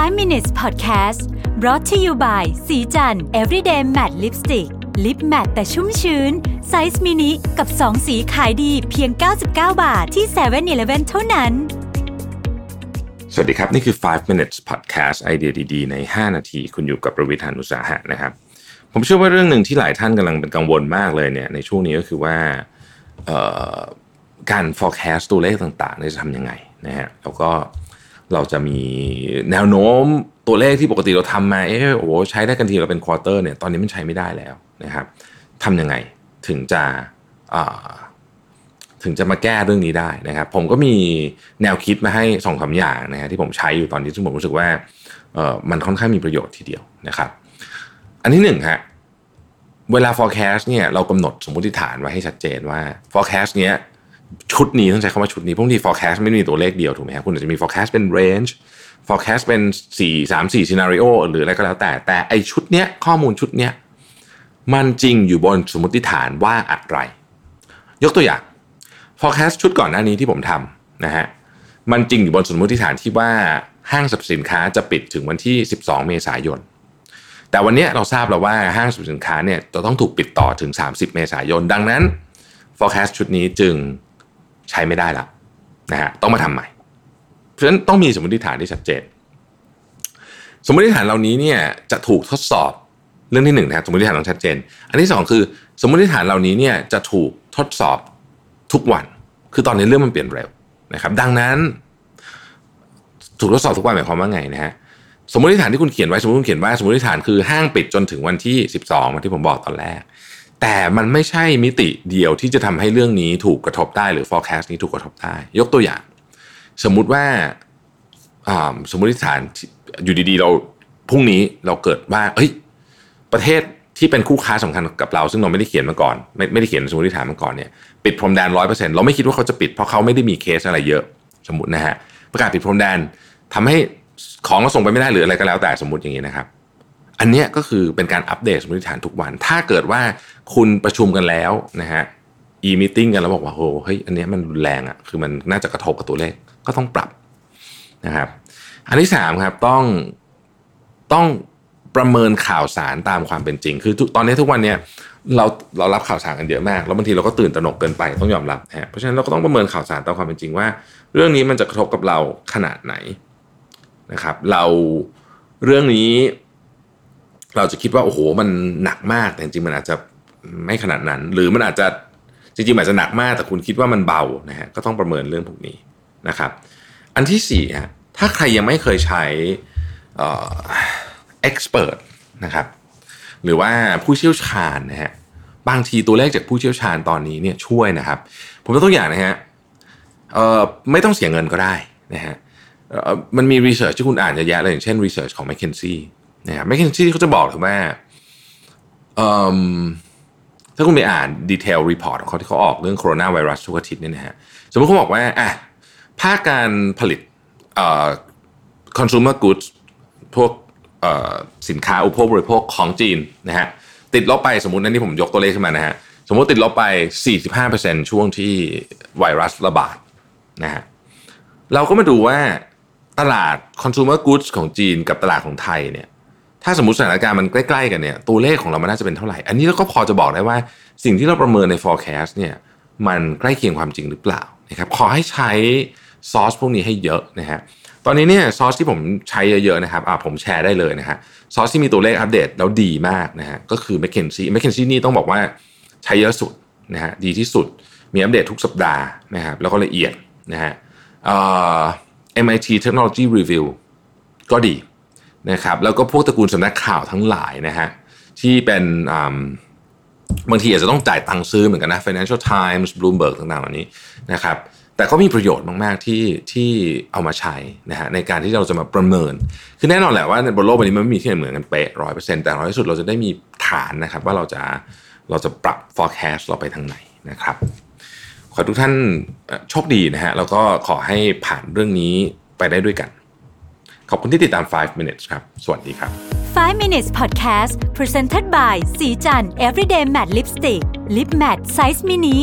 5 minutes podcast brought to you by ศรีจันทร์ everyday matte lipstick lip matte แต่ชุ่มชื้น ไซส์มินิกับ 2 สีขายดีเพียง 99 บาทที่7-Eleven เท่านั้น สวัสดีครับ นี่คือ 5 minutes podcast ไอเดียดีๆ ใน 5 นาที คุณอยู่กับรวิศ หาญอุตสาหะนะครับ ผมเชื่อว่าเรื่องหนึ่งที่หลายท่านกำลังเป็นกังวลมากเลยเนี่ยในช่วงนี้ก็คือว่าการ forecast ตัวเลขต่างๆจะทำยังไงนะฮะแล้วก็เเราจะมีแนวโน้มตัวเลขที่ปกติเราทำมาเออโอ้ใช้ได้กันทีเราเป็นควอเตอร์เนี่ยตอนนี้มันใช้ไม่ได้แล้วนะครับทำยังไงถึงจะถึงจะมาแก้เรื่องนี้ได้นะครับ ผมก็มีแนวคิดมาให้สองสาอย่างนะฮะที่ผมใช้อยู่ตอนนี้ซึ่งผมรู้สึกว่ามันค่อนข้างมีประโยชน์ทีเดียวนะครับ อันที่หนึ่งฮะเวลา forecast เนี่ยเรากำหนดสมมติฐานไว้ให้ชัดเจนว่า forecast เนี้ย ชุดนี้ต้องใช้คำว่าชุดนี้พวกที่ forecast ไม่มีตัวเลขเดียวถูกไหมครับคุณอาจจะมี forecast เป็น range forecast เป็น 4 3 4 scenario หรืออะไรก็แล้วแต่ แต่ไอชุดเนี้ยข้อมูลชุดเนี้ยมันจริงอยู่บนสมมติฐานว่าอะไร ยกตัวอย่าง forecast ชุดก่อนหน้านี้ที่ผมทำนะฮะมันจริงอยู่บนสมมติฐานที่ว่าห้างสรรพสินค้าจะปิดถึงวันที่ 12 เมษายน แต่วันนี้เราทราบแล้วว่าห้างสรรพสินค้าเนี่ยจะต้องถูกปิดต่อถึง 30 เมษายน ดังนั้น forecast ชุดนี้จึง ใช้ไม่ได้ละนะฮะต้องมาทำใหม่ เพราะฉะนั้นต้องมีสมมติฐานที่ชัดเจน สมมติฐานเหล่านี้เนี่ยจะถูกทดสอบเรื่องที่หนึ่งนะครับสมมติฐานต้องชัดเจน อันที่สองคือสมมติฐานเหล่านี้เนี่ยจะถูกทดสอบทุกวัน คือตอนนี้เรื่องมันเปลี่ยนเร็วนะครับ ดังนั้น ถูกทดสอบทุกวันหมายความว่าไงนะฮะสมมติฐานที่คุณเขียนไว้สมมติคุณเขียนว่าสมมติฐานคือห้างปิดจนถึงวันที่ 12วันที่ผมบอกตอนแรก แต่มันไม่ใช่มิติเดียวที่จะทำให้เรื่องนี้ถูกกระทบได้หรือ forecast นี้ถูกกระทบได้ ยกตัวอย่าง สมมุติว่าสมมติฐานอยู่ดีๆ เราพรุ่งนี้เราเกิดว่าเฮ้ยประเทศที่เป็นคู่ค้าสำคัญกับเราซึ่งเราไม่ได้เขียนมาก่อน ไม่ไม่ได้เขียนสมมติฐานมาก่อนเนี่ยปิดพรมแดนร้อยเปอร์เซ็นต์เราไม่คิดว่าเขาจะปิดเพราะเขาไม่ได้มีเคสอะไรเยอะสมมตินะฮะประกาศปิดพรมแดนทำให้ของเราส่งไปไม่ได้หรืออะไรก็แล้วแต่สมมติอย่างนี้นะครับ อันนี้ก็คือเป็นการอัปเดตสมมติฐานทุกวัน ถ้าเกิดว่าคุณประชุมกันแล้วนะฮะ e-meeting กันแล้วบอกว่าโหเฮ้ยอันนี้มันรุนแรงอะ่ะคือมันน่าจะกระทบกับตัวเลขก็ต้องปรับนะครับ อันที่สามครับต้องต้องประเมินข่าวสารตามความเป็นจริง คือตอนนี้ทุกวันเนี้ยเราเรารับข่าวสารกันเยอะมาก แล้วบางทีเราก็ตื่นตระหนกเกินไปต้องยอมรับนะเพราะฉะนั้นเราก็ต้องประเมินข่าวสารตามความเป็นจริงว่า เรื่องนี้มันจะกระทบกับเราขนาดไหนนะครับ เราเรื่องนี้ เราจะคิดว่าโอ้โหมันหนักมากแต่จริงมันอาจจะไม่ขนาดนั้น หรือมันอาจจะจริงๆอาจจะหนักมากแต่คุณคิดว่ามันเบานะฮะก็ต้องประเมินเรื่องพวกนี้นะครับ อันที่สี่ฮะถ้าใครยังไม่เคยใช้เอ็กซ์เพรสนะครับหรือว่าผู้เชี่ยวชาญนะฮะบางทีตัวเลขจากผู้เชี่ยวชาญตอนนี้เนี่ยช่วยนะครับ ผมยกตัวอย่างนะฮะไม่ต้องเสียเงินก็ได้นะฮะมันมี research ที่คุณอ่านเยอะแยะเลยอย่างเช่น research ของ McKinsey นะครับ McKinsey เขาจะบอกถึงว่าถ้าคุณไปอ่าน detail report ของเขาที่เขาออกเรื่องโคโรนาไวรัสทุกอาทิตย์เนี่ยนะฮะสมมติเขาบอกว่าอะภาคการผลิตเอ่อ consumer goods พวกสินค้าอุปโภคบริโภคของจีนนะฮะติดลบไปสมมตินั่นที่ผมยกตัวเลขขึ้นมานะฮะสมมติติดลบไป 45%ช่วงที่ไวรัสระบาดนะฮะเราก็มาดูว่าตลาด consumer goods ของจีนกับตลาดของไทยเนี่ย ถ้าสมมติสถานการณ์มันใกล้ๆกันเนี่ยตัวเลขของเรามันน่าจะเป็นเท่าไหร่ อันนี้เราก็พอจะบอกได้ว่าสิ่งที่เราประเมินใน forecast เนี่ยมันใกล้เคียงความจริงหรือเปล่านะครับขอให้ใช้ซอสพวกนี้ให้เยอะนะฮะตอนนี้เนี่ยซอสที่ผมใช้เยอะๆนะครับอ่าผมแชร์ได้เลยนะฮะซอสที่มีตัวเลขอัปเดตแล้วดีมากนะฮะก็คือ m c k เคนซี่แมคเคนซี่นี่ต้องบอกว่าใช้เยอะสุดนะฮะดีที่สุดมีอัปเดตทุกสัปดาห์นะครับแล้วก็ละเอียดนะฮะเอ่อ MIT Technology Review ก็ดี นะครับแล้วก็พวกตระกูลสำนักข่าวทั้งหลายนะฮะที่เป็นบางทีอาจจะต้องจ่ายตังค์ซื้อเหมือนกันนะ Financial Times Bloomberg ต่างๆเหล่านี้นะครับแต่ก็มีประโยชน์มาก ๆ ที่ที่เอามาใช้นะฮะในการที่เราจะมาประเมิน คือแน่นอนแหละว่าบนโลกใบนี้มันไม่มีที่ไหนเหมือนกันเป๊ะร้อยเปอร์เซ็นต์แต่ร้อยที่สุดเราจะได้มีฐานนะครับว่าเราจะเราจะปรับ forecast เราไปทางไหนนะครับ ขอทุกท่านโชคดีนะฮะแล้วก็ขอให้ผ่านเรื่องนี้ไปได้ด้วยกัน ขอบคุณที่ติดตาม 5 minutes ครับ สวัสดีครับ 5 minutes podcast presented by สีจัน everyday matte lipstick lip matte size mini